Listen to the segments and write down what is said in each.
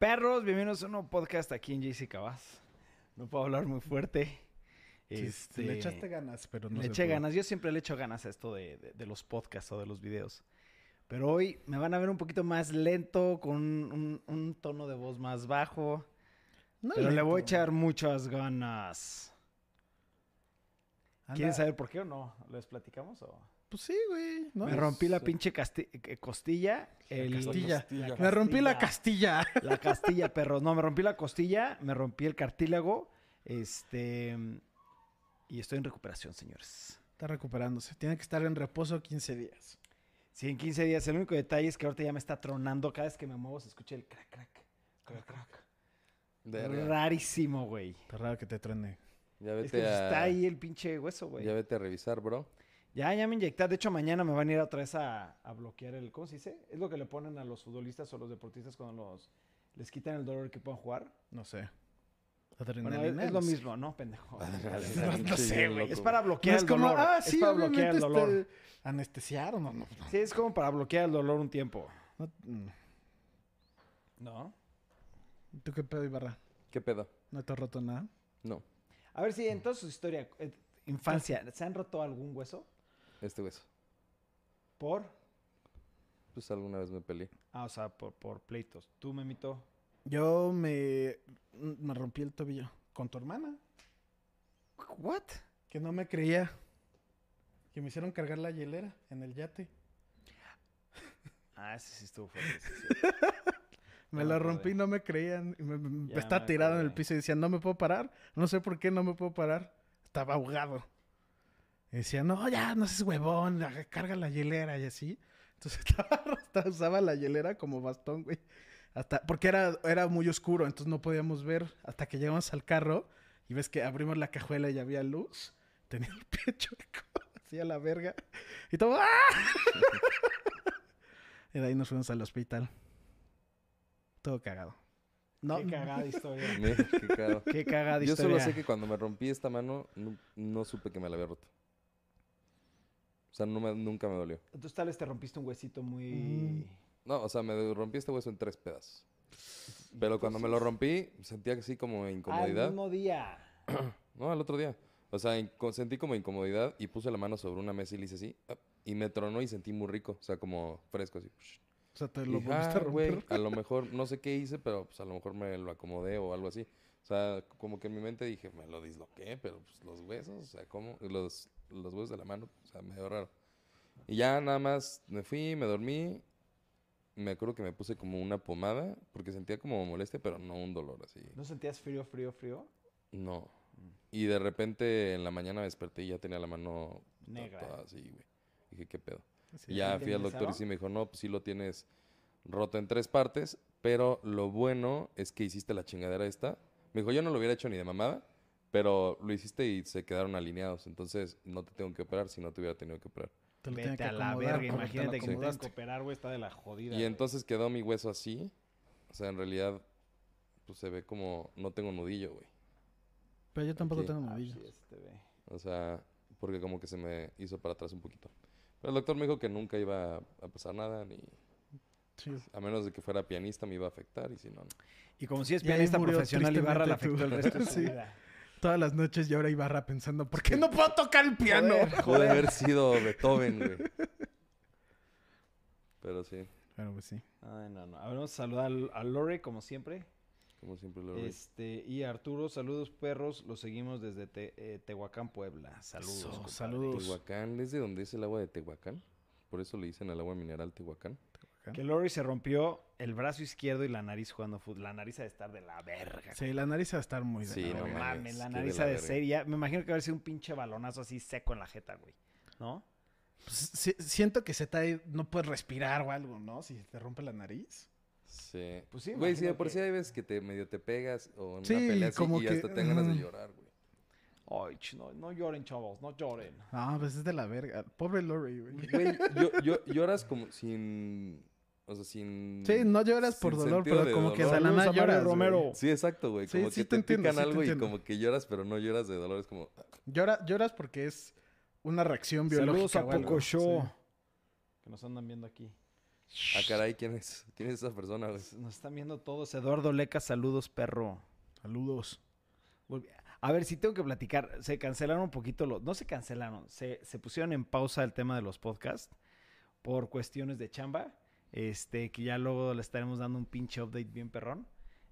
Perros, bienvenidos a un nuevo podcast aquí en JC Cabas. No puedo hablar muy fuerte. Sí, Este, Le echaste ganas, pero no le se eché ganas. Yo siempre le echo ganas a esto de, de- de los podcasts o de los videos. Pero hoy me van a ver un poquito más lento, con un, un tono de voz más bajo. No pero le voy a echar muchas ganas. Anda- ¿Quieren saber por qué o no? ¿Les platicamos o...? Pues sí, güey. ¿no? me rompí la pinche casti- eh, costilla. el- costilla. la Me rompí la castilla. La castilla, perros. No, me rompí la costilla, me rompí el cartílago. Este. Y estoy en recuperación, señores. Está recuperándose. Tiene que estar en reposo 15 días. Sí, en 15 días. El único detalle es que ahorita ya me está tronando. Cada vez que me muevo se escucha el crack, crack, crack, crack. Verga. Rarísimo, güey. Está raro que te truene. Ya Es vete que pues, a... está ahí el pinche hueso, güey. Ya vete a revisar, bro. Ya, ya me inyecté. De hecho, mañana me van a ir otra vez a, a bloquear el. ¿Cómo se dice? Es lo que le ponen a los futbolistas o los deportistas cuando los les quitan el dolor que puedan jugar. No sé. Bueno, es, es lo mismo, ¿no, pendejo? No sé, güey. Es para No bloquear es el como, dolor. ah, es sí, para bloquear el dolor. este, anestesiar o no. no, no. Sí, es como para bloquear el dolor un tiempo. No, mm. ¿No? ¿Tú qué pedo, Ibarra? ¿Qué pedo? ¿No te has roto nada? No, A ver si en toda su historia, eh, infancia, ¿se han roto algún hueso? Este hueso. ¿Por? Pues alguna vez me peleé. Ah, o sea, por, por pleitos. ¿Tú, Memito? Yo me, me rompí el tobillo con tu hermana, ¿What? que no me creía. Que me hicieron cargar la hielera en el yate. Ah, ese sí estuvo fuerte. sí, sí. Me Ya la me rompí no me creían. Me, me- estaba me tirado en el piso y decía, no me puedo parar. No sé por qué no me puedo parar. Estaba ahogado. Y decía, no, ya, no seas huevón, carga la hielera y así. Entonces estaba, usaba la hielera como bastón, güey. Hasta, porque era, era muy oscuro, entonces no podíamos ver hasta que llegamos al carro y ves que abrimos la cajuela y había luz. Tenía el pie chueco, así a la verga. Y todo, ¡ah! y de ahí nos fuimos al hospital. Todo cagado. No, Qué cagada historia. Qué cagada Yo historia. solo sé que cuando me rompí esta mano, no, no supe que me la había roto. O sea, no me- nunca me dolió. Entonces tal vez te rompiste un huesito muy... Mm. No, o sea, me rompí este hueso en tres pedazos. Pero cuando me lo rompí, sentía así como Al incomodidad. mismo día. No, al otro día. O sea, sentí como incomodidad y puse la mano sobre una mesa y le hice así. Y me tronó y sentí muy rico. O sea, como fresco así. O sea, te Y lo dije, volviste a "Ah, güey, romper. a lo mejor, no sé qué hice, pero pues a lo mejor me lo acomodé o algo así. O sea, como que en mi mente dije, me lo disloqué, pero pues los huesos, o sea, ¿cómo? Los, los huesos de la mano, o sea, medio raro. Y ya nada más me fui, me dormí. Me acuerdo que me puse como una pomada, porque sentía como molestia, pero no un dolor así. ¿No sentías frío, frío, frío? No. Y de repente en la mañana me desperté y ya tenía la mano Negra. toda así, güey. Dije, ¿qué pedo? Sí. Y ya ¿Te fui al doctor y sí me dijo, no, pues sí lo tienes roto en tres partes, pero lo bueno es que hiciste la chingadera esta. Me dijo, yo no lo hubiera hecho ni de mamada, pero lo hiciste y se quedaron alineados, entonces no te tengo que operar si no te hubiera tenido que operar. Te Vete que a la verga. te Imagínate que me tengan que operar, güey. Está de la jodida. Y güey. entonces quedó mi hueso así, o sea, en realidad, pues se ve como, no tengo nudillo, güey. Pero yo tampoco Aquí. tengo Ah, nudillo. sí, este, ve. O sea, porque como que se me hizo para atrás un poquito. Pero el doctor me dijo que nunca iba a pasar nada, ni Sí. a menos de que fuera pianista me iba a afectar, y si no, no. Y como si es Y pianista profesional, Ibarra le afectó el resto de su. Sí. vida. Todas las noches yo ahora Ibarra pensando, ¿por qué no puedo tocar el piano? Joder. Puede haber sido Beethoven, güey. Pero sí, Bueno, pues sí. Ay, no, no. A ver, vamos a saludar al- a Lore, como siempre. como siempre lo veo. Este, y Arturo, saludos perros. Los seguimos desde Te- eh, Tehuacán, Puebla. Saludos. Eso, saludos. Tehuacán, ¿es de donde es el agua de Tehuacán? Por eso le dicen al agua mineral Tehuacán. Que Lori se rompió el brazo izquierdo y la nariz jugando fútbol. La nariz ha de estar de la verga. Sí, la nariz va a estar muy de Sí, la no mames, mames, la nariz de ha la de verga. ser ya. Me imagino que va a ser un pinche balonazo así seco en la jeta, güey. ¿No? Pues, si- siento que se te no puedes respirar o algo, ¿no? Si te rompe la nariz. Sí. Pues sí, Güey, sí, de por que- sí hay veces que te medio te pegas o en Sí, una pelea así como y que- hasta te ganas de llorar, güey. Ay, no, no lloren, chavos, no lloren. No, pues es de la verga. Pobre Lori, güey. Güey, yo, yo- lloras como sin... O sea, sin... Sí, no lloras por dolor, pero como que de la nada lloras. Romero. güey. Sí, exacto, güey. Sí, Como sí que te te, entiendo, pican sí te algo y entiendo. como que lloras, pero no lloras de dolor. Es como... Llora- lloras porque es una reacción biológica. Saludos a. Poco Show. Sí. Que nos andan viendo aquí. Ah, caray, ¿quién es? ¿Quién es esa persona, güey? Nos están viendo todos. Eduardo Leca, saludos, perro. Saludos. A ver, si tengo que platicar. Se cancelaron un poquito los. No se cancelaron, se, se pusieron en pausa el tema de los podcasts por cuestiones de chamba. Este, que ya luego le estaremos dando un pinche update bien perrón.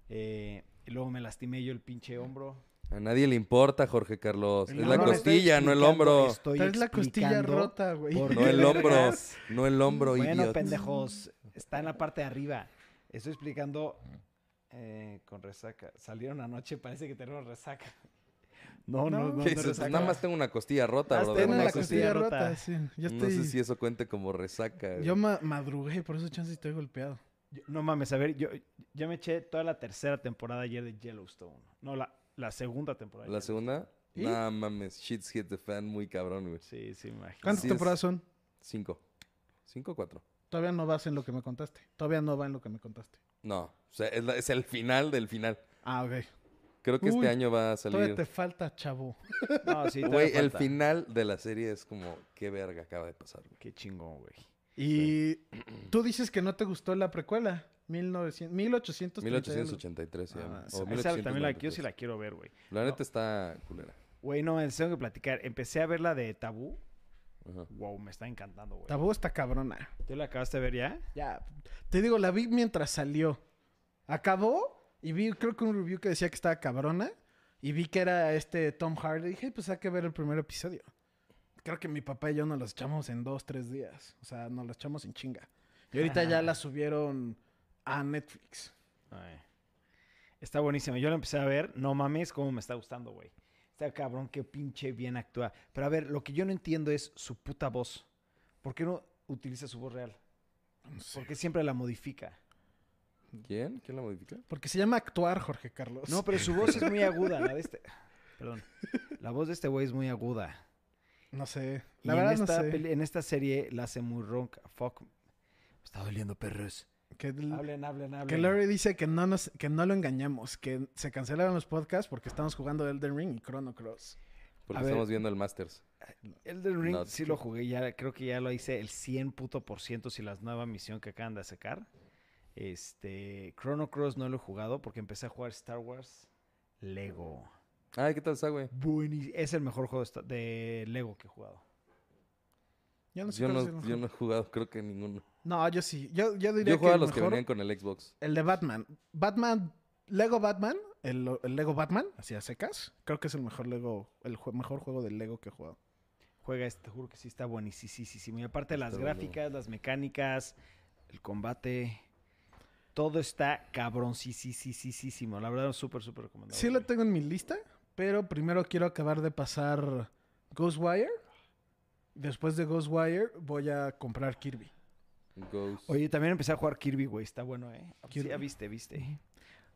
Eh, y luego me lastimé yo el pinche hombro. A nadie le importa, Jorge Carlos. Es la costilla, no el hombro. Estoy Traes la costilla rota, güey. por No el hombro. No el hombro, Bueno, idiota. pendejos. Está en la parte de arriba. Estoy explicando eh, con resaca. Salieron anoche, parece que tenemos resaca. No, no, No. no. ¿Qué no dices? resaca. Nada más tengo una costilla rota, brother. tengo una No costilla rota. rota, sí. Yo No estoy... sé si eso cuente como resaca. Yo ma- madrugué, por eso chance estoy golpeado. Yo- No mames, a ver, yo, yo me eché toda la tercera temporada ayer de Yellowstone. No, la, la segunda temporada. ¿La segunda? ¿Y? Nah, mames. Shit's hit the fan muy cabrón, güey. Sí, sí, me imagino. ¿Cuántas Sí temporadas son? Cinco. ¿Cinco o cuatro? Todavía no vas en lo que me contaste. Todavía no va en lo que me contaste. No. O sea, es, la- es el final del final. Ah, ok. Creo que Uy, este año va a Todavía salir. te falta, chavo. No, sí, todavía Güey, el final de la serie es como, qué verga acaba de pasar, güey. Qué chingón, güey. Y tú dices que no te gustó la precuela. 1900, 1830. 1883 se llama. Ah, o Esa también la, yo sí 1893. la quiero ver, güey. La neta está culera. Güey, no, les tengo que platicar. Empecé a ver la de Tabú. Ajá. Wow, me está encantando, güey. Tabú está cabrona. ¿Tú la acabaste de ver ya? Ya, te digo, la vi mientras salió. Acabó y vi, creo que un review que decía que estaba cabrona. Y vi que era este Tom Hardy. dije, pues hay que ver el primer episodio. Creo que mi papá y yo nos los echamos en dos, tres días. O sea, nos los echamos en chinga. Y ahorita ya la subieron a Netflix. Ay. Está buenísima. Yo la empecé a ver. No mames, cómo me está gustando, güey. Está cabrón, qué pinche bien actúa. Pero a ver, lo que yo no entiendo es su puta voz. ¿Por qué no utiliza su voz real? No sé. ¿Por qué siempre la modifica? ¿Quién? ¿Quién la modifica? Porque se llama actuar, Jorge Carlos. No, pero su voz es muy aguda. La de este... Perdón. La voz de este güey es muy aguda. No sé. Y La en verdad no esta, sé. peli- en esta serie la hace muy ronca. Fuck. Me está doliendo, perros. Que, el- Hablen, hablen, hablen. que Larry dice que no, nos, que no lo engañamos. Que se cancelaron los podcasts porque estamos jugando Elden Ring y Chrono Cross. Porque A ver. estamos viendo el Masters. Elden Ring No, sí lo jugué, ya creo que ya lo hice el 100 puto por ciento si la nueva misión que acaban de sacar. Este, Chrono Cross no lo he jugado porque empecé a jugar Star Wars Lego. Ay, ¿qué tal está, güey? Buenis- es el mejor juego de Lego que he jugado. Yo no sé Yo no, yo no he jugado, creo que ninguno. No, yo sí. Yo, yo diría Yo que jugaba el los que venían con el Xbox. el de Batman. Batman, Lego Batman, el, el Lego Batman, así a secas. Creo que es el mejor Lego, el jue- mejor juego de Lego que he jugado. Juega este, te juro que sí está buenísimo. Y aparte las Está bueno. gráficas, las mecánicas, el combate, todo está cabrón, sí, sí, sí, sí, sí, sí, La verdad, súper, súper recomendado. Sí lo güey. tengo en mi lista, pero primero quiero acabar de pasar Ghostwire. Después de Ghostwire voy a comprar Kirby. Ghost. Oye, también empecé a jugar Kirby, güey. Está bueno, ¿eh? Sí, ya viste, viste.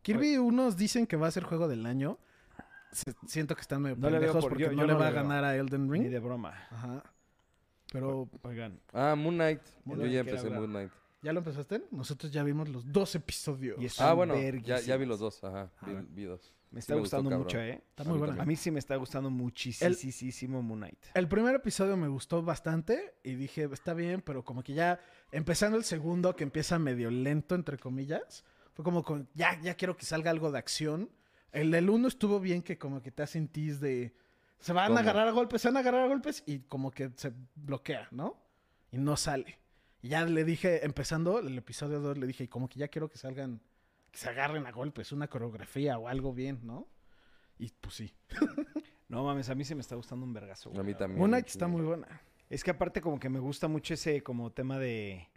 Kirby, unos dicen que va a ser juego del año. Se- siento que están medio No pendejos por- porque yo- no yo le va a ganar a Elden Ni Ring. de broma. Ajá. Pero, Oigan, Ah, Moon Knight. Moon Yo Knight ya quiere empecé. Moon Knight. ¿Ya lo empezaste? Nosotros ya vimos los dos episodios. Y Ah, bueno, ya, vi los dos, ajá. Vi, Ajá. vi dos. me Sí está me gustó, gustando cabrón. mucho, ¿eh? Está A muy mí buena. A mí sí me está gustando muchísimo Moon Knight. El primer episodio me gustó bastante y dije, está bien, pero como que ya empezando el segundo, que empieza medio lento, entre comillas, fue como, con, ya, ya quiero que salga algo de acción. El del uno estuvo bien que como que te sentís de... Se van ¿Cómo? a agarrar a golpes, se van a agarrar a golpes y como que se bloquea, ¿no? Y no sale. Y ya le dije, empezando el episodio 2, le dije, y como que ya quiero que salgan, que se agarren a golpes, una coreografía o algo bien, ¿no? Y pues sí. No mames, a mí sí me está gustando un vergazo. güey, A mí también. Moon Knight un está muy buena. Es que aparte como que me gusta mucho ese como tema de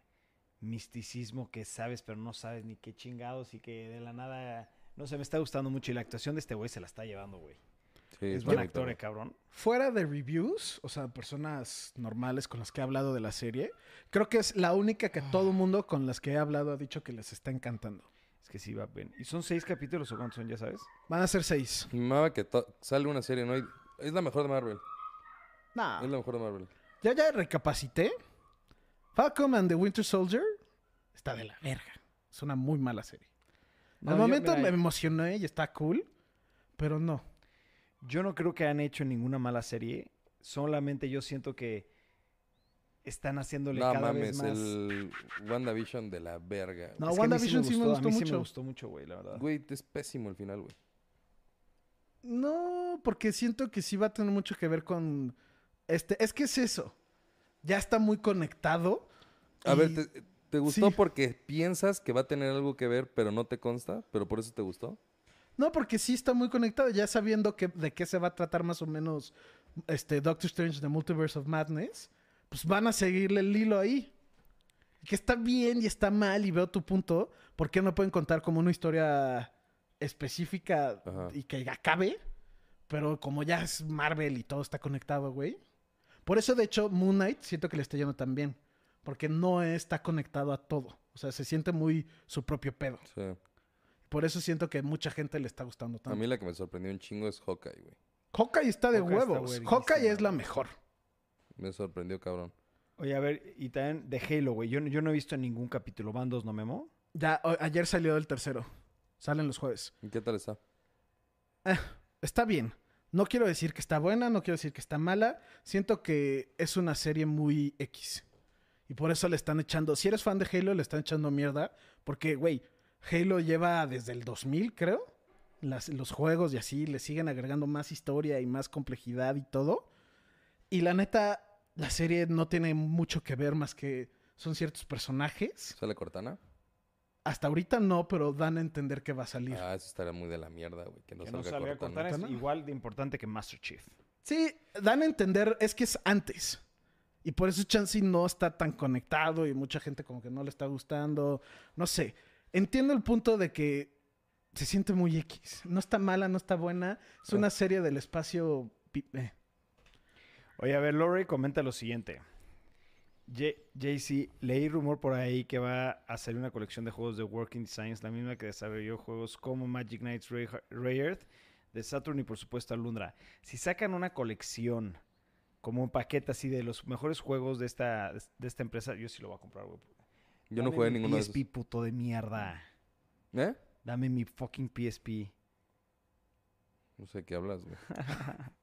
misticismo que sabes pero no sabes ni qué chingados y que de la nada... No sé, me está gustando mucho y la actuación de este güey se la está llevando, güey. Sí, Es buen actor, eh, cabrón. Fuera de reviews, o sea, personas normales con las que he hablado de la serie, creo que es la única que todo mundo con las que he hablado ha dicho que les está encantando. Es que sí va bien. ¿Y son seis capítulos o cuántos son, ya sabes? Van a ser seis. Mamá que sale una serie, ¿no? Y- Es la mejor de Marvel. Nah, Es la mejor de Marvel. ya ya recapacité. Falcon and the Winter Soldier está de la verga. Es una muy mala serie. No, Al yo- momento mira, me emocioné y está cool, pero no. Yo no creo que han hecho ninguna mala serie. Solamente yo siento que están haciéndole No cada vez mames, más. el WandaVision de la verga. No, Es WandaVision sí me a gustó mí sí mucho. me gustó mucho, güey, la verdad. Güey, es pésimo el final, güey. No, porque siento que sí va a tener mucho que ver con. Este, es que es eso. Ya está muy conectado. A y- ver, ¿te, te gustó sí. porque piensas que va a tener algo que ver, pero no te consta? ¿Pero por eso te gustó? No, porque sí está muy conectado. Ya sabiendo que, de qué se va a tratar más o menos este Doctor Strange The Multiverse of Madness, pues van a seguirle el hilo ahí. Que está bien y está mal y veo tu punto. ¿Por qué no pueden contar como una historia específica Ajá. y que acabe? Pero como ya es Marvel y todo está conectado, güey. Por eso, de hecho, Moon Knight siento que le está yendo tan bien. Porque no está conectado a todo. O sea, se siente muy su propio pedo. Sí. Por eso siento que mucha gente le está gustando A tanto. mí la que me sorprendió un chingo es Hawkeye, güey. Hawkeye está de Hawkeye huevos. Hawkeye es la mejor. Me sorprendió, cabrón. Oye, a ver, y también de Halo, güey. Yo, no- yo no he visto ningún capítulo. ¿Van dos, no memo? Ya, o- ayer salió el tercero. Salen los jueves. ¿Y qué tal está? Está bien. No quiero decir que está buena, no quiero decir que está mala. Siento que es una serie muy X. Y por eso le están echando. Si eres fan de Halo, le están echando mierda. Porque, güey, Halo lleva desde el 2000, creo. Las- los juegos y así le siguen agregando más historia y más complejidad y todo. Y la neta, la serie no tiene mucho que ver más que son ciertos personajes. ¿Sale Cortana? Hasta ahorita no, pero dan a entender que va a salir. Ah, eso estaría muy de la mierda, güey. Que no que no salga salga Cortana. Cortana es igual de importante que Master Chief. Sí, dan a entender, es que es antes. Y por eso Chansey no está tan conectado y mucha gente como que no le está gustando. No sé. Entiendo el punto de que se siente muy X. No está mala, no está buena. Es una serie del espacio... eh. Oye, a ver, Lori comenta lo siguiente. JC, leí rumor por ahí que va a salir una colección de juegos de Working Designs, la misma que desarrolló juegos como Magic Knights Ray, Ray Earth de Saturn y por supuesto Alundra. Si sacan una colección como un paquete así de los mejores juegos de esta, de esta empresa, yo sí lo voy a comprar, güey. Yo no jugué mi ninguno de esos. PSP, puto de mierda. ¿Eh? Dame mi fucking PSP. No sé qué hablas, güey.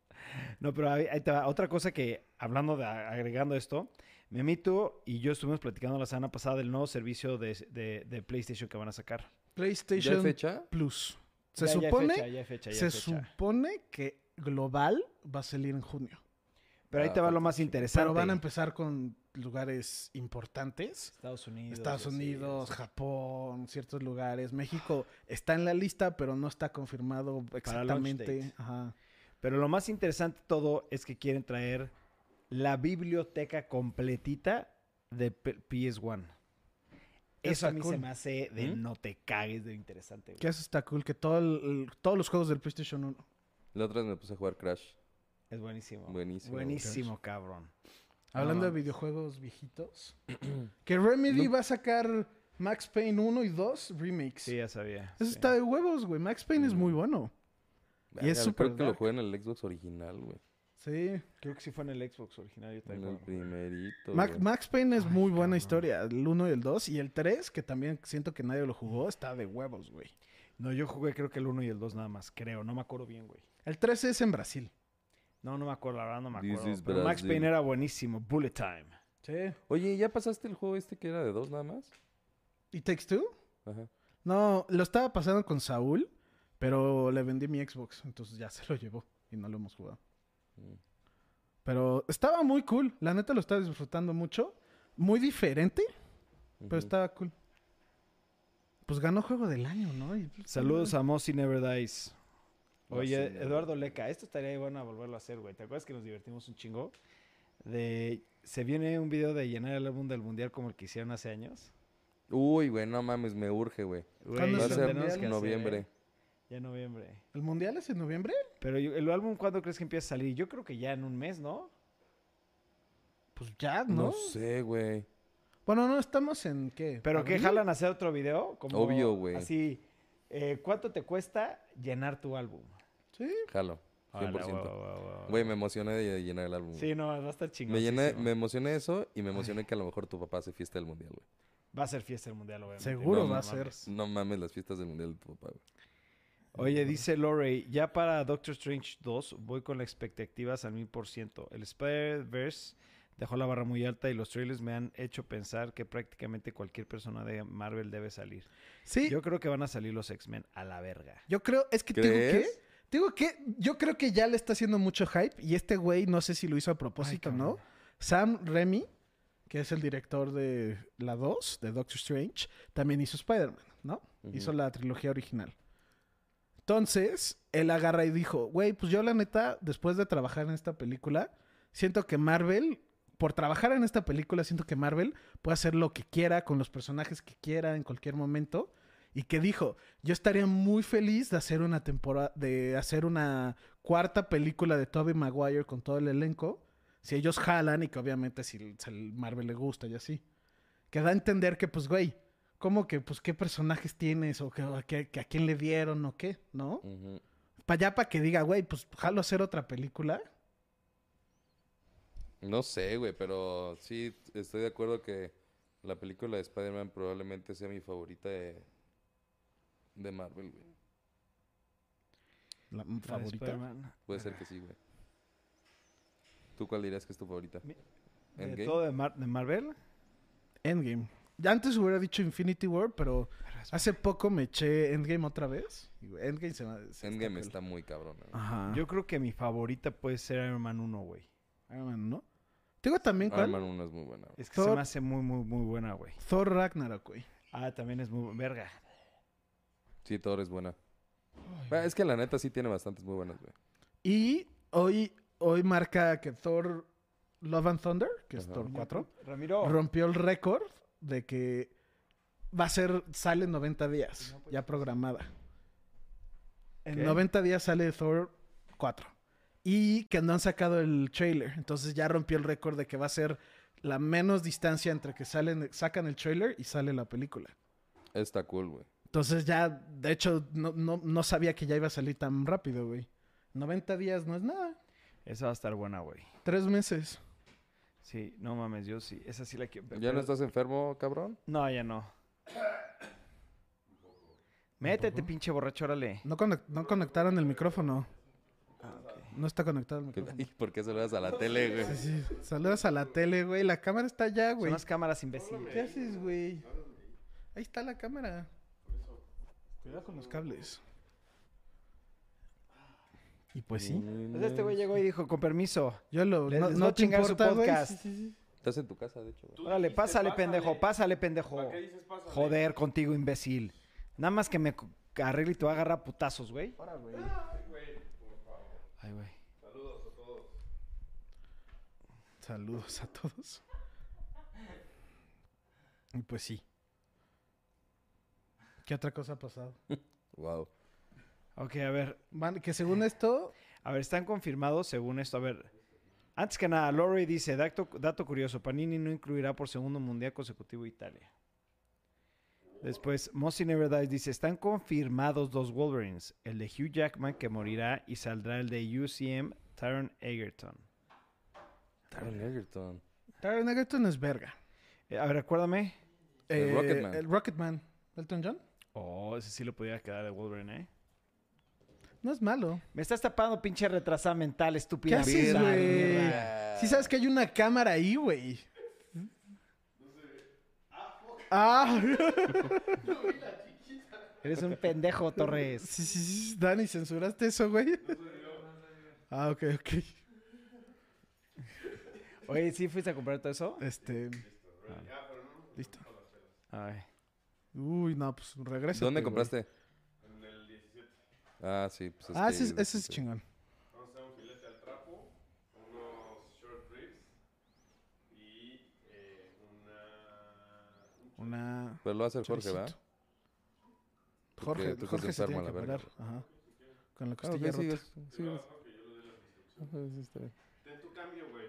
No, pero ahí, te va. Otra cosa que, hablando de, agregando esto, Memito y yo estuvimos platicando la semana pasada del nuevo servicio de, de- de PlayStation que van a sacar. ¿Ya PlayStation fecha? Plus. Se Ya- ya supone... fecha, ya fecha, ya se fecha. supone que global va a salir en junio. Pero ahí Ah, te va lo más interesante. Pero van a empezar con lugares importantes. Estados Unidos. Estados Unidos, así. Japón, ciertos lugares. México está en la lista, pero no está confirmado exactamente. Ajá. Pero lo más interesante de todo es que quieren traer la biblioteca completita de P- PS1. Eso a mí se me hace de ¿Mm? no te cagues de interesante. güey. Que eso está cool, que todo el- el- todos los juegos del PlayStation 1. La otra vez me puse a jugar Crash. Es buenísimo. Buenísimo, Buenísimo, cabrón. Hablando No de videojuegos viejitos. que Remedy No. va a sacar Max Payne 1 y 2 remakes. Sí, ya sabía. Eso sí. está de huevos, güey. Max Payne es Mm. muy bueno. Y es súper Creo que lo jugué en el Xbox original, güey. Sí. Creo que sí fue en el Xbox original. Yo En también el juego. primerito. Max. Max Payne es Ay, muy buena cabrón. historia. El 1 y el 2. Y el 3, que también siento que nadie lo jugó, está de huevos, güey. No, yo jugué creo que el 1 y el 2 nada más, creo. No me acuerdo bien, güey. El 3 es en Brasil. No, no me acuerdo, la verdad no me This acuerdo. is Pero Max. Payne era buenísimo. Bullet Time. Sí. Oye, ¿ya pasaste el juego este que era de dos nada más? ¿Y Takes Two? Ajá. No, lo estaba pasando con Saúl, pero le vendí mi Xbox, entonces ya se lo llevó y no lo hemos jugado. Mm. Pero estaba muy cool, la neta lo estaba disfrutando mucho. Muy diferente, pero estaba cool. Pues ganó juego del año, ¿no? Y, pues, Saludos a Mossy Never Dies. Oye, Eduardo Leca, esto estaría bueno a volverlo a hacer, güey. ¿Te acuerdas que nos divertimos un chingo? De... Se viene un video de llenar el álbum del mundial como el que hicieron hace años. Uy, güey, no mames, me urge, güey. ¿Cuándo Va a ser en hacer, noviembre. ¿eh? Ya en noviembre. ¿El mundial es en noviembre? Pero yo- el álbum, ¿cuándo crees que empieza a salir? Yo creo que ya en un mes, ¿no? Pues ya, No, ¿no? sé, güey. Bueno, no, estamos en qué. ¿Pero qué jalan a hacer otro video? Como Obvio, güey. Así, eh, ¿cuánto te cuesta llenar tu álbum? Sí. Jalo, 100%. Hola, guau, guau, guau, guau. Güey, me emocioné de llenar el álbum. Sí, no, va a estar chingón. me, llené, me emocioné eso y me emocioné que a lo mejor tu papá hace fiesta del mundial, güey. Va a ser fiesta del mundial, obviamente. Seguro No va a ser. No mames las fiestas del mundial de tu papá, güey. Oye, dice Lorey, ya para Doctor Strange 2 voy con las expectativas al mil por ciento. El Spider-Verse dejó la barra muy alta y los trailers me han hecho pensar que prácticamente cualquier persona de Marvel debe salir. Sí, yo, Yo creo que van a salir los X-Men a la verga. creo, es que te digo que, digo que, yo creo que ya le está haciendo mucho hype y este güey, no sé si lo hizo a propósito Ay, no. Sam Raimi, que es el director de la 2, de Doctor Strange, también hizo Spider-Man, ¿no? Hizo la trilogía original. Entonces, él agarra y dijo, güey, pues yo la neta, después de trabajar en esta película, siento que Marvel, por trabajar en esta película, siento que Marvel puede hacer lo que quiera con los personajes que quiera en cualquier momento. Y que dijo, yo estaría muy feliz de hacer una temporada, de hacer una cuarta película de Tobey Maguire con todo el elenco. Si ellos jalan y que obviamente si el- si el Marvel le gusta y así. Que da a entender que, pues, güey, ¿cómo que, pues, qué personajes tienes o que, a, qué- que a quién le dieron o qué, ¿no? Para allá, para que diga, güey, pues, jalo a hacer otra película. No sé, güey, pero sí estoy de acuerdo que la película de Spider-Man probablemente sea mi favorita de, de Marvel, güey. La favorita. Puede ser que sí, güey. ¿Tú cuál dirías que es tu favorita? Mi- ¿De ¿Endgame? todo de, Mar- de Marvel? Endgame. Ya antes hubiera dicho Infinity War, pero hace poco me eché Endgame otra vez. Endgame se me... se Endgame está muy cabrón. Ajá. Yo creo que mi favorita puede ser Iron Man 1, güey. Iron Man, ¿no? Tengo también Iron cuál. Man 1 es muy buena. güey. Es que se me hace muy, muy, muy buena, güey. Thor Ragnarok, güey. Ah, también es muy verga. Sí, Thor es buena. Es que la neta sí tiene bastantes muy buenas, güey. Y hoy, hoy marca que Thor Love and Thunder, que es Ajá. Thor 4, Ramiro. rompió el récord de que va a ser, sale en 90 días, ya programada. En ¿Qué? 90 días sale Thor 4. Y que no han sacado el trailer. Entonces ya rompió el récord de que va a ser la menos distancia entre que salen, sacan el trailer y sale la película. Está cool, güey. Entonces ya, de hecho, no, no, no sabía que ya iba a salir tan rápido, güey. 90 días no es nada. Esa va a estar buena, güey. Tres meses. Sí, no mames, yo sí. Esa sí la quiero. ¿Ya no estás enfermo, cabrón? No, ya no. Métete, pinche borracho, órale. No, conec- no conectaron el micrófono. Ah, ok. No está conectado el ¿Qué- micrófono. ¿Y por qué saludas a la tele, güey? Sí, sí. Saludas a la tele, güey. La cámara está allá, Son güey. las cámaras imbéciles. ¿Qué haces, güey? Ahí está la cámara. Cuidado con los cables. Y pues sí. Pues este güey llegó y dijo, con permiso. Yo lo. Les- no les no voy a te chingar su importa, güey. podcast. Sí, sí, sí. Estás en tu casa, de hecho. güey. Órale, pásale, pendejo, pásale, pendejo. ¿Para qué dices pásale? Joder, contigo, imbécil. Nada más que me arregle y te va a agarrar a putazos, güey. Ahora, güey. Ay, güey. Saludos a todos. Saludos a todos. Y pues sí. ¿Qué otra cosa ha pasado? Wow. Ok, a ver. Van- que según esto, A ver, están confirmados según esto. A ver. Antes que nada, Lori dice, dato, dato curioso, Panini no incluirá por segundo mundial consecutivo Italia. Después, Mossy Never Dies dice, están confirmados dos Wolverines, el de Hugh Jackman que morirá y saldrá el de UCM Taron Egerton. Taron Egerton. Taron Egerton es verga. Eh, a ver, recuérdame. El Eh, Rocketman. El Rocketman. ¿Elton John? Oh, ese sí lo podía quedar de Wolverine, ¿eh? No es malo. Me estás tapando, pinche retrasada mental, estúpida. ¿Qué haces, güey? Sí sabes que hay una cámara ahí, güey. Ah, Eres un pendejo, Torres. sí, sí, sí. Dani, ¿censuraste eso, güey? Ah, ok, ok. Oye, ¿sí fuiste a comprar todo eso? Este. Listo. Ay. Uy, no, pues regresa. ¿Dónde compraste? En el 17. Ah, sí. Pues es Ah, que ese, es- ese es chingón. Vamos a hacer un filete al trapo, unos short ribs y eh, una... Una. Pero lo va a hacer Jorge, ¿va? choricito. Jorge, tú estás Jorge se tiene que operar. Ajá. Con la Ah, costilla ok, rota. sigues, sigues. Ajá, sí, está bien. Ten tu cambio, güey.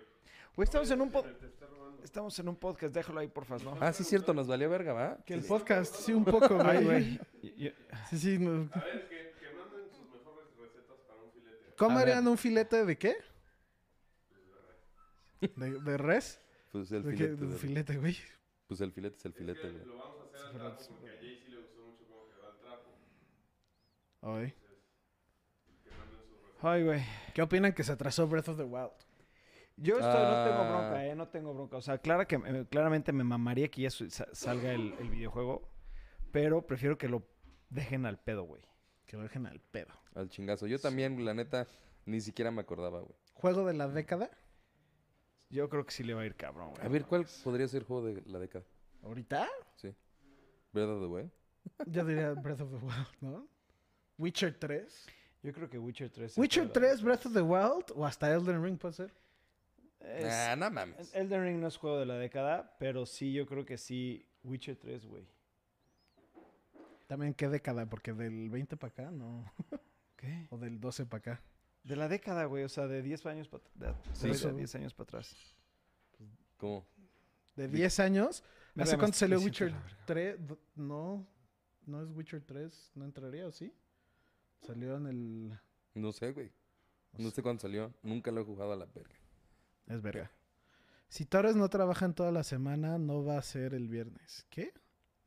Güey, estamos en un po- Te está robando. estamos en un podcast, déjalo ahí, porfa, ¿no? Ah, sí, cierto, nos valió verga, ¿va? Que el podcast, sí, un poco, Ay, güey. Sí, sí. no. A ver, que, que manden sus mejores recetas para un filete. ¿Cómo harían un filete de qué? ¿De, de res? Pues el ¿De qué? filete. De del- güey. güey. Pues el filete es el Es filete, que güey. lo vamos a hacer al trapo porque a Jay sí le gustó mucho cómo quedó el trapo. Ay. Que manden sus recetas. Ay, güey. ¿Qué opinan que se atrasó Breath of the Wild? Yo estoy, no tengo Ah. bronca, ¿eh? No tengo bronca. O sea, clara que, claramente me mamaría que ya salga el, el videojuego. Pero prefiero que lo dejen al pedo, güey. Que lo dejen al pedo. Al chingazo. Yo también, la neta, ni siquiera me acordaba, güey. ¿Juego de la década? Yo creo que sí le va a ir cabrón, güey. A ver, ¿cuál podría ser juego de la década? ¿Ahorita? Sí. Breath of the Wild. Yo diría Breath of the Wild, ¿no? Witcher 3. Yo creo que Witcher 3. Witcher 3, Breath of the Wild o hasta Elden Ring puede ser. Es- Nah, no mames. Elden Ring no es juego de la década, pero sí, yo creo que sí. Witcher 3, güey. También qué década, porque del 20 para acá, no. ¿Qué? O del 12 para acá. De la década, güey. O sea, de 10 años para Sí. de 10 años para atrás. ¿Cómo? De 10 años. ¿Hace cuánto salió 300 Witcher la verga. 3? Do- No, no es Witcher 3. ¿No entraría o sí? Salió en el... No sé, güey. No sé cuándo salió. Nunca lo he jugado a la verga. Es verga. Si Torres no trabajan toda la semana, no va a ser el viernes. ¿Qué?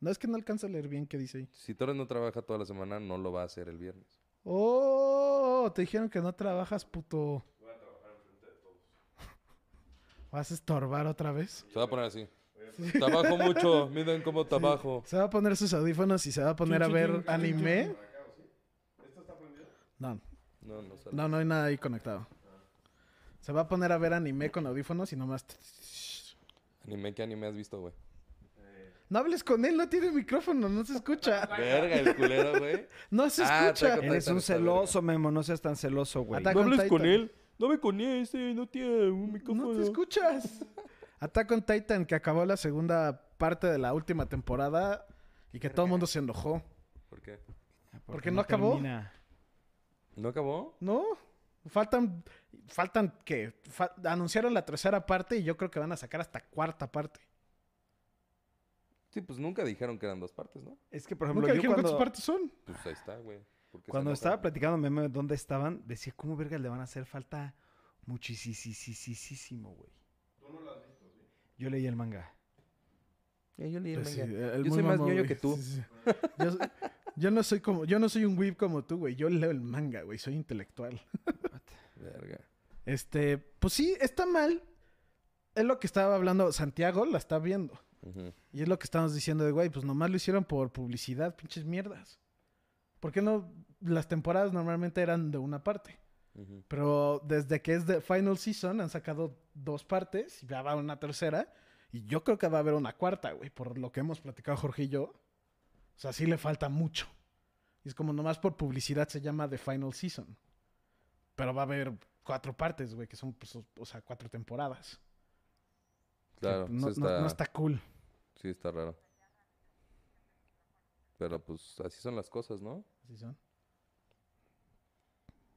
No es que no alcanzo a leer bien qué dice ahí. Si Torres no trabaja toda la semana, no lo va a hacer el viernes. ¡Oh! Te dijeron que no trabajas, puto. Voy a trabajar enfrente de todos. ¿Vas a estorbar otra vez? Se va a poner así. Trabajo mucho. Miren cómo trabajo. Se va a poner sus audífonos y se va a poner a ver anime. ¿Esto está prendido? No, No, no sale. no, no hay nada ahí conectado. Se va a poner a ver anime con audífonos y nomás... Anime, ¿qué anime has visto, güey? No hables con él, no tiene micrófono, no se escucha. Verga, el culero, güey. No se Ah, escucha. Eres un celoso, Memo. No seas tan celoso, güey. Attack on Titan. Dame con ese, no tiene un No te escuchas. Attack on Titan, que acabó la segunda parte de la última temporada y que todo el mundo se enojó. ¿Por qué? porque no acabó. termina. ¿No acabó? ¿No? Faltan, faltan que anunciaron la tercera parte y yo creo que van a sacar hasta cuarta parte. Sí, pues nunca dijeron que eran dos partes, ¿no? Es que, por ejemplo, Nunca yo dijeron cuando, cuántas partes son. Pues ahí está, güey. ¿Por qué se cuando estaba platicando Memo de dónde estaban, decía, ¿cómo vergas le van a hacer falta muchísimo, güey? Tú no lo has visto, ¿sí? Yo leí el manga. Eh, yo leí el Pues manga. sí, el Yo soy más ñoño que tú. Sí, sí. Yo, soy- yo no soy como, yo no soy un weeb como tú, güey. Yo leo el manga, güey. Soy intelectual. Verga. Este, pues sí, está mal. Es lo que estaba hablando Santiago, la está viendo. Y es lo que estamos diciendo de, güey, pues nomás lo hicieron por publicidad, pinches mierdas. ¿Por qué no? Las temporadas normalmente eran de una parte. Pero desde que es de Final Season han sacado dos partes y ya va una tercera. Y yo creo que va a haber una cuarta, güey, por lo que hemos platicado Jorge y yo. O sea, sí le falta mucho. Y es como nomás por publicidad se llama The Final Season. Pero va a haber cuatro partes, güey, que son, pues, o- sea, cuatro temporadas. Claro, no, sí está, no está cool. sí está raro. Pero pues así son las cosas, ¿no? Así son.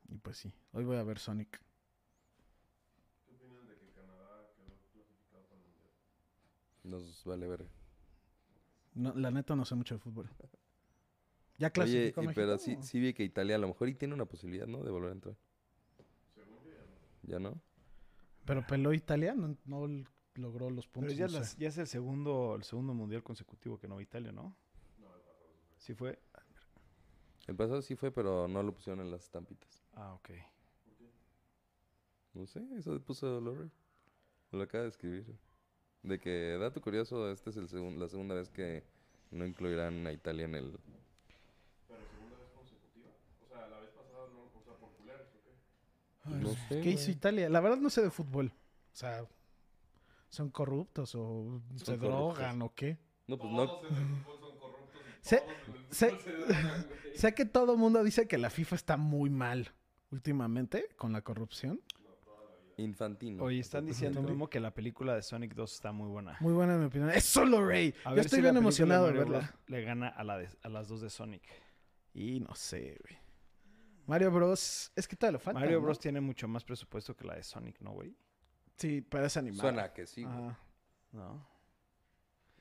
Y pues sí, hoy voy a ver Sonic. ¿Qué opinan de que Canadá quedó clasificado para el mundial? Nos vale ver. No, la neta no sé mucho de fútbol. Ya Oye, clasificó y- México, pero sí, sí vi que Italia a lo mejor y tiene una posibilidad, ¿no? De volver a entrar. Ya no. ¿Ya no? Pero peló Italia, no, no logró los Pero puntos. ya, no las- sé. ya es el segundo, el segundo mundial consecutivo que no va Italia, ¿no? Sí fue. El pasado sí fue, pero no lo pusieron en las estampitas. Ah, ok. No sé, eso puso Lore. Lo acaba de escribir. De que, dato curioso, esta es el segun- la segunda vez que no incluirán a Italia en el... Pero segunda vez consecutiva. O sea, la vez pasada no, o sea, por culeros, ¿o qué? No sé, ¿Qué hizo. Italia? La verdad no sé de fútbol. O sea, ¿son corruptos o se Son drogan o qué? No, pues no... Todos en el fútbol son corruptos se- drogan. Sé que todo el mundo dice que la FIFA está muy mal últimamente con la corrupción. Infantino. Oye, están diciendo Infantino. mismo que la película de Sonic 2 está muy buena. Muy buena en mi opinión. ¡Es solo Rey! A Yo estoy si bien emocionado de verla. Le gana a, la de- a las dos de Sonic. Y no sé, güey. Mario Bros. Es que todavía le falta. Mario ¿no? Bros. tiene mucho más presupuesto que la de Sonic, ¿no, güey? Sí, parece animado. Suena que sí. güey. No.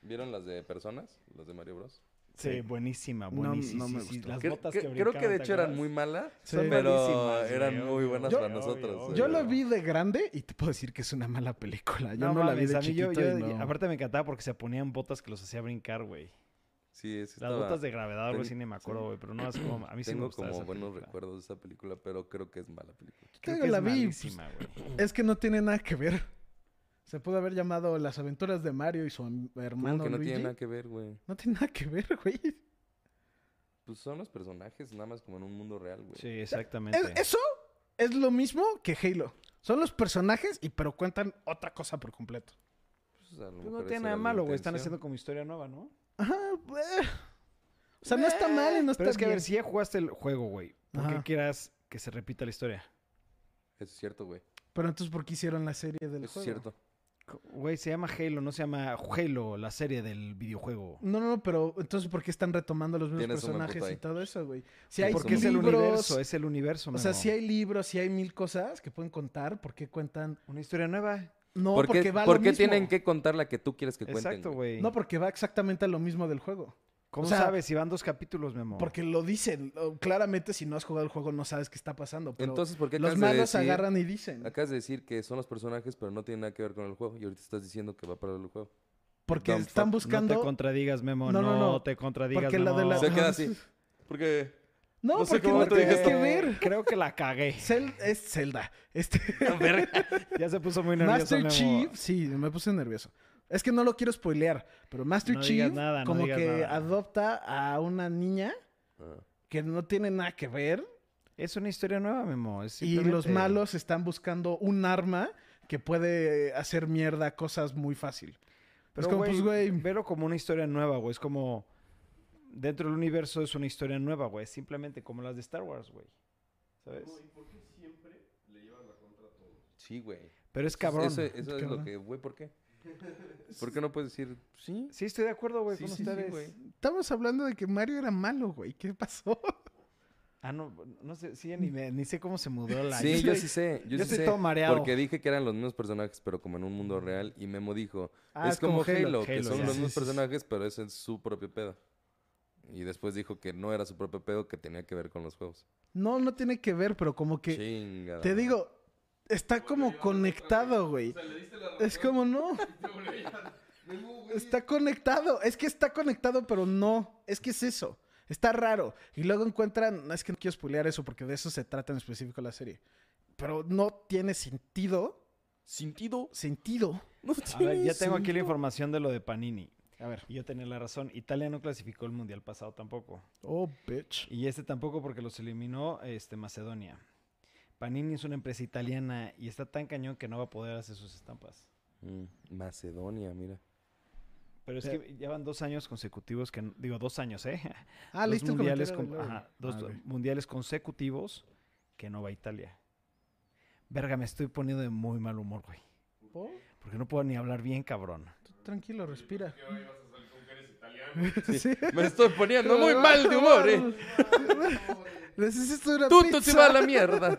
¿Vieron las de personas? Las de Mario Bros. Sí, Sí. buenísima, No- buenísima. no me sí. Las botas que- que, creo que de hecho ¿te eran muy malas, Sí. Pero eran muy buenas Yo- para nosotros. obvio. Yo la vi de grande y te puedo decir que es una mala película. Yo no, la vi de yo- chiquito yo- y no. Aparte me encantaba porque se ponían botas que los hacía brincar, güey. Sí, sí Las estaba- botas de gravedad, algo así, ni me acuerdo, sí. güey. Pero no, es como... A mí sí me Tengo gustaba como esa buenos película. recuerdos de esa película, pero creo que es mala película. Creo que la es vi, pues, malísima, güey. Es que no tiene nada que ver. Se pudo haber llamado Las aventuras de Mario y su hermano ¿Cómo que no Luigi. tiene nada que ver, güey? No tiene nada que ver, güey. Pues son los personajes, nada más como en un mundo real, güey. Sí, exactamente. Es- eso es lo mismo que Halo. Son los personajes y pero cuentan otra cosa por completo. Pues, a lo Pues mejor no tiene nada malo, güey. Están haciendo como historia nueva, ¿no? Ajá, eh. O sea, no está mal y no está Pero es que, a bien. ver, si ya jugaste el juego, güey, ¿por qué quieras que se repita la historia? Eso es cierto, güey. Pero entonces, ¿por qué hicieron la serie del Eso juego? es cierto. Güey, se llama Halo, no se llama Halo, la serie del videojuego. No, no, no, pero entonces, ¿por qué están retomando los mismos Tienes un buen personajes punto y ahí. todo eso, güey? Si Sí, hay Porque es el libros, universo, es el universo, O sea, si hay libros, si hay mil cosas que pueden contar, ¿por qué cuentan? Una historia nueva. No, ¿Por porque qué, va a por lo qué mismo. tienen que contar la que tú quieres que cuenten? Exacto, güey? No, porque va exactamente a lo mismo del juego. ¿Cómo o sea, sabes si van dos capítulos, Memo? Porque lo dicen. Claramente, si no has jugado el juego, no sabes qué está pasando. Pero Entonces, ¿por qué los acabas de malos decir- agarran y dicen. Acabas de decir que son los personajes, pero no tienen nada que ver con el juego. Y ahorita estás diciendo que va para el juego. Porque están fuck. buscando. No te contradigas, Memo. No, No, no, no. te contradigas, porque la de la. Se queda así. Porque. No, No sé porque cómo no te tiene dije que esto. ver. Creo que la cagué. Cel- es Zelda. Este, ya se puso muy nervioso, Master Memo. Chief, sí, me puse nervioso. Es que no lo quiero spoilear, pero Master No Chief nada, no como que nada. adopta a una niña Ah. que no tiene nada que ver Es una historia nueva, Memo. es y los malos están buscando un arma que puede hacer mierda cosas muy fácil. Pero, es como, güey, pues, güey, Velo como una historia nueva, güey. Es como... Dentro del universo es una historia nueva, güey. Simplemente como las de Star Wars, güey. ¿Sabes? No, ¿y por qué siempre le llevan la contra a todos? Sí, güey. Pero es Eso- cabrón. Eso, eso es lo que, güey, ¿por qué? ¿Por qué no puedes decir sí? Sí, estoy de acuerdo, güey, Sí, con sí, ustedes. güey. estamos hablando de que Mario era malo, güey. ¿Qué pasó? ah, no, no sé, sí, ni, me- ni sé cómo se mudó la... Sí, yo sí sé. Yo, yo sí estoy sé, todo mareado. Porque dije que eran los mismos personajes, pero como en un mundo real. Y Memo dijo, Ah, es, como, Halo, Halo, que son ya. los mismos personajes, pero ese es su propio pedo. Y después dijo que no era su propio pedo, que tenía que ver con los juegos. No, no tiene que ver, pero como que Chingada. te digo, está como conectado, güey. O sea, le diste la razón. Es como no, está conectado. Es que está conectado, pero no. Es que es eso. Está raro. Y luego encuentran, es que no quiero spoilear eso porque de eso se trata en específico la serie. Pero no tiene sentido. ¿Sentido? Sentido. No A ver, ya tiene tengo aquí la información de lo de Panini. A ver. Y yo tenía la razón. Italia no clasificó el mundial pasado tampoco. Oh, bitch. Y este tampoco porque los eliminó este, Macedonia. Panini es una empresa italiana y está tan cañón que no va a poder hacer sus estampas. Mm, Macedonia, mira. Pero es Eh. que llevan dos años consecutivos que... Digo, dos años, ¿eh? Ah, dos un mundiales, con- ajá, dos Ah, mundiales consecutivos que no va a Italia. Verga, me estoy poniendo de muy mal humor, güey. Oh, Porque no puedo ni hablar bien, cabrón. Tranquilo, respira. ¿Qué hoy vas a salir con que eres italiano? Sí. Me estoy poniendo muy mal de humor, eh. Necesito una Tú, tú pizza. te vas a la mierda.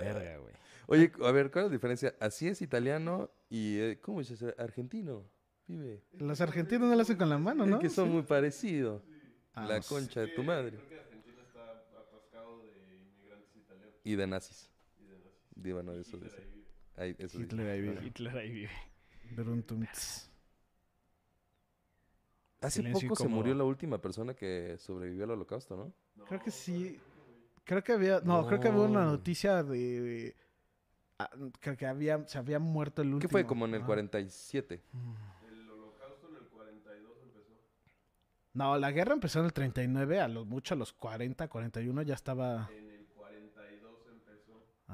Verga, güey. Oye, a ver, ¿cuál es la diferencia? Así es italiano y, eh, ¿cómo es? Argentino. Vive. Los argentinos no lo hacen con la mano, Es ¿no? que son muy parecidos. Ah, la no sé. concha de tu madre. Creo que Argentina está atascado de inmigrantes italianos Y de nazis. De bueno, eso Hitler dice. ahí eso dice. Hitler ahí vive. Hitler ahí vive. Hace Silencio poco se murió la última persona que sobrevivió al holocausto, ¿no? Creo que sí. Creo que había. No, creo que había una No. noticia de. ah, creo que había, se había muerto el último. ¿Qué fue? Como en el Ajá. 47. El holocausto en el 42 empezó. No, la guerra empezó en el 39, a lo mucho a los 40, 41 ya estaba. En el 42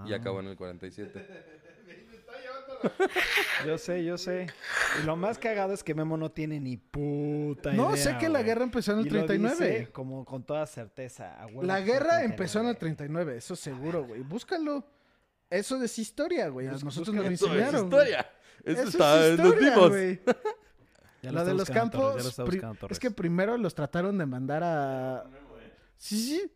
Y Ah. acabó en el 47. Me está llevando la... Yo sé, yo sé. Y lo más cagado es que Memo no tiene ni puta idea. No, sé que la güey. guerra empezó en el Y lo 39. dice como con toda certeza. La guerra empezó en el 39. 39, eso seguro, güey. Búscalo. Eso es historia, güey. Nosotros nos eso, es enseñaron. güey. historia. Eso, Eso está es en los historia, güey. Ya lo La está de los Torres, campos. ya lo está pri- buscando Torres. es que primero los trataron de mandar a. ¿eh? Sí, sí, 39 al 45.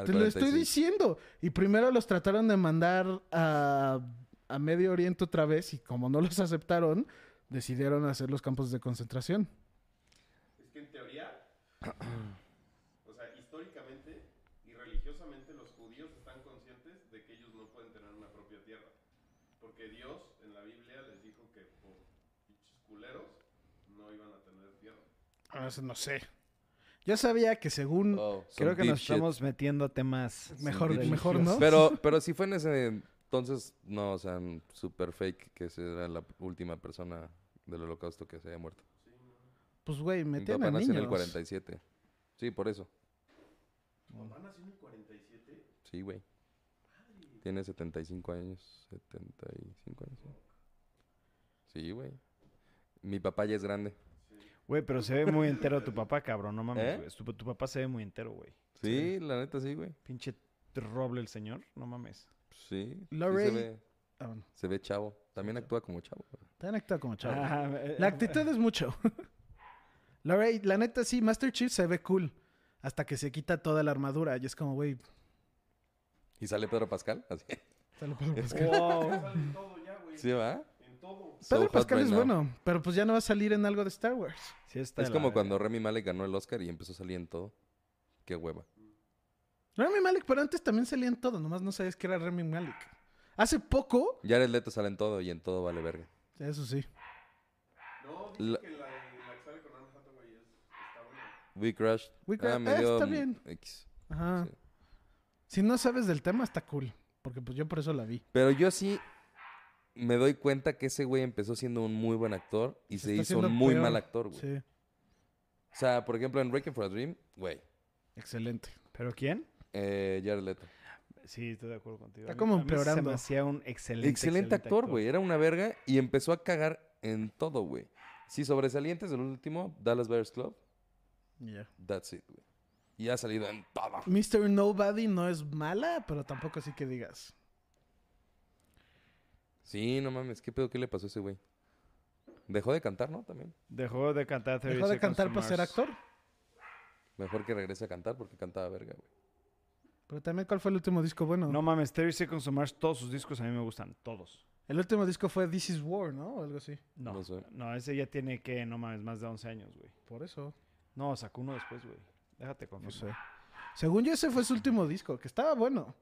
Al te lo estoy 45. diciendo. Y primero los trataron de mandar a, a Medio Oriente otra vez. Y como no los aceptaron, decidieron hacer los campos de concentración. Es que en teoría, o sea, históricamente y religiosamente los judíos están conscientes de que ellos no pueden tener una propia tierra. Porque Dios en la Biblia les dijo que por pinches culeros no iban a tener tierra. Ah, eso no sé. Yo sabía que según... Oh, Creo que nos shit. estamos metiendo a temas Mejor- mejor no. Pero, pero si fue en ese entonces, no, o sea, super fake que esa era la última persona del holocausto que se haya muerto. Pues, güey, Mi metían papá a nació en el niños. 47. Sí, por eso. ¿Papá nació en el 47? Sí, güey. Tiene 75 años. 75 años. sí. Sí, güey. Mi papá ya es grande. Güey, pero se ve muy entero tu papá, cabrón. No mames, ¿Eh? güey. Tu, tu papá se ve muy entero, güey. Sí, la neta sí, güey. Pinche roble el señor. No mames. Sí. sí Lorray- se, ve, Ah, se ve chavo. También actúa como chavo. han actuado como chavo. Ah, eh, La actitud es mucho. rey- la neta, sí, Master Chief se ve cool. Hasta que se quita toda la armadura. Y es como, güey. ¿Y sale Pedro Pascal? Así. sale Pedro Pascal. Wow. Sale en todo ya, güey. ¿Sí va? So Pedro Pascal right es now. bueno. Pero pues ya no va a salir en algo de Star Wars. Sí está Es como cuando Remy Malek ganó el Oscar y empezó a salir en todo. Qué hueva. Remy Malek, pero antes también salía en todo. Nomás no sabías que era Remy Malek. Hace poco. Jared Leto sale en todo y en todo vale verga. Eso sí. No, dice La- que la, la que sale con Anne Hathaway es, está buena. We Crushed. We Ah, Crushed. me Eh, dio, está bien. X. Ajá. Sí. Si no sabes del tema, está cool. Porque pues yo por eso la vi. Pero yo sí me doy cuenta que ese güey empezó siendo un muy buen actor y se, hizo un muy peor. mal actor, güey. Sí. O sea, por ejemplo, en Breaking for a Dream, güey, Excelente. ¿Pero quién? eh, Jared Leto. Sí, estoy de acuerdo contigo. Está como Se empeorando. me hacía un excelente, Excelente, actor, güey. Era una verga y empezó a cagar en todo, güey. Sí, sobresalientes del último, Dallas Bears Club, Ya. that's it, güey. Y ha salido en todo. Mr. Nobody no es mala, pero tampoco así que digas. Sí, no mames, ¿qué pedo? ¿Qué le pasó a ese güey? Dejó de cantar, ¿no? También. Dejó de cantar 30 Dejó de cantar para ser actor. Mejor que regrese a cantar porque cantaba verga, güey. Pero también, ¿cuál fue el último disco bueno? No mames, 30 Seconds to Mars, todos sus discos a mí me gustan, todos. El último disco fue This Is War, ¿no? O algo así. No, No sé. no, ese ya tiene que, no mames, más de 11 años, güey. Por eso. No, sacó uno después, güey. Déjate No confirmar. sé. Según yo, ese fue su último disco, que estaba bueno.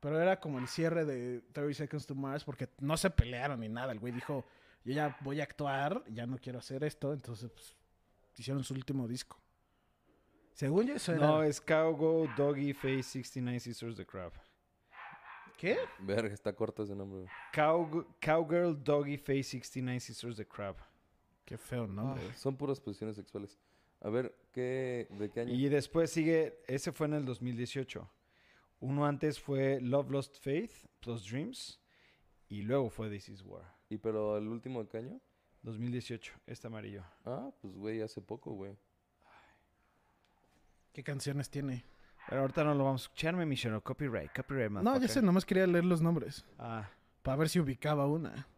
Pero era como el cierre de 30 Seconds to Mars, porque no se pelearon ni nada. El güey dijo, yo ya voy a actuar, ya no quiero hacer esto. Entonces, pues, hicieron su último disco. Según yo, eso era... No, es Cowgo, Doggy, Face, 69 Sisters, The Crab. ¿Qué? Verga, está corto ese nombre. Cow, Cowgirl, Doggy, Face, 69 Sisters, The Crab. Qué feo nombre. Son puras posiciones sexuales. A ver, ¿qué, ¿de qué año? Y después sigue, ese fue en el 2018. Uno antes fue Love Lost Faith plus Dreams. Y luego fue This Is War. ¿Y pero el último de qué año? 2018, este amarillo. Ah, pues güey, hace poco, güey. ¿Qué canciones tiene? Pero ahorita no lo vamos a escuchar, me Michelle. Copyright, copyright, No, ya sé, nomás quería leer los nombres. Ah, Para ver si ubicaba una.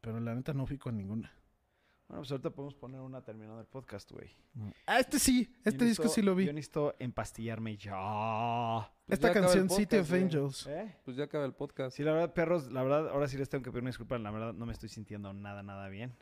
Pero la neta no ubico ninguna. Bueno, pues ahorita podemos poner una terminando el podcast, güey. Ah, este sí. Este Yo disco necesito- sí lo vi. Yo necesito empastillarme ya. Pues Esta ya acaba canción el City podcast, of güey. Angels. ¿Eh? Pues ya acaba el podcast. Sí, la verdad, perros, la verdad, ahora sí les tengo que pedir una disculpa. La verdad, no me estoy sintiendo nada, nada bien.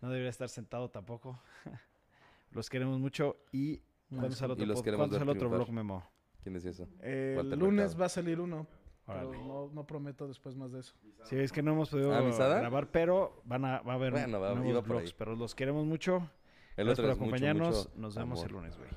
No debería estar sentado tampoco. Los queremos mucho y ¿cuándo sale Y otro, los pod- queremos ¿cuándo sale otro blog memo? ¿Quién decía eso? El lunes Mercado. va a salir uno. Pero no, no prometo después más de eso. Sí, es que no hemos podido grabar, pero van a, va a haber Bueno, va- nuevos blogs. Pero los queremos mucho. El Gracias otro por mucho, acompañarnos. mucho Nos vemos amor. el lunes, güey.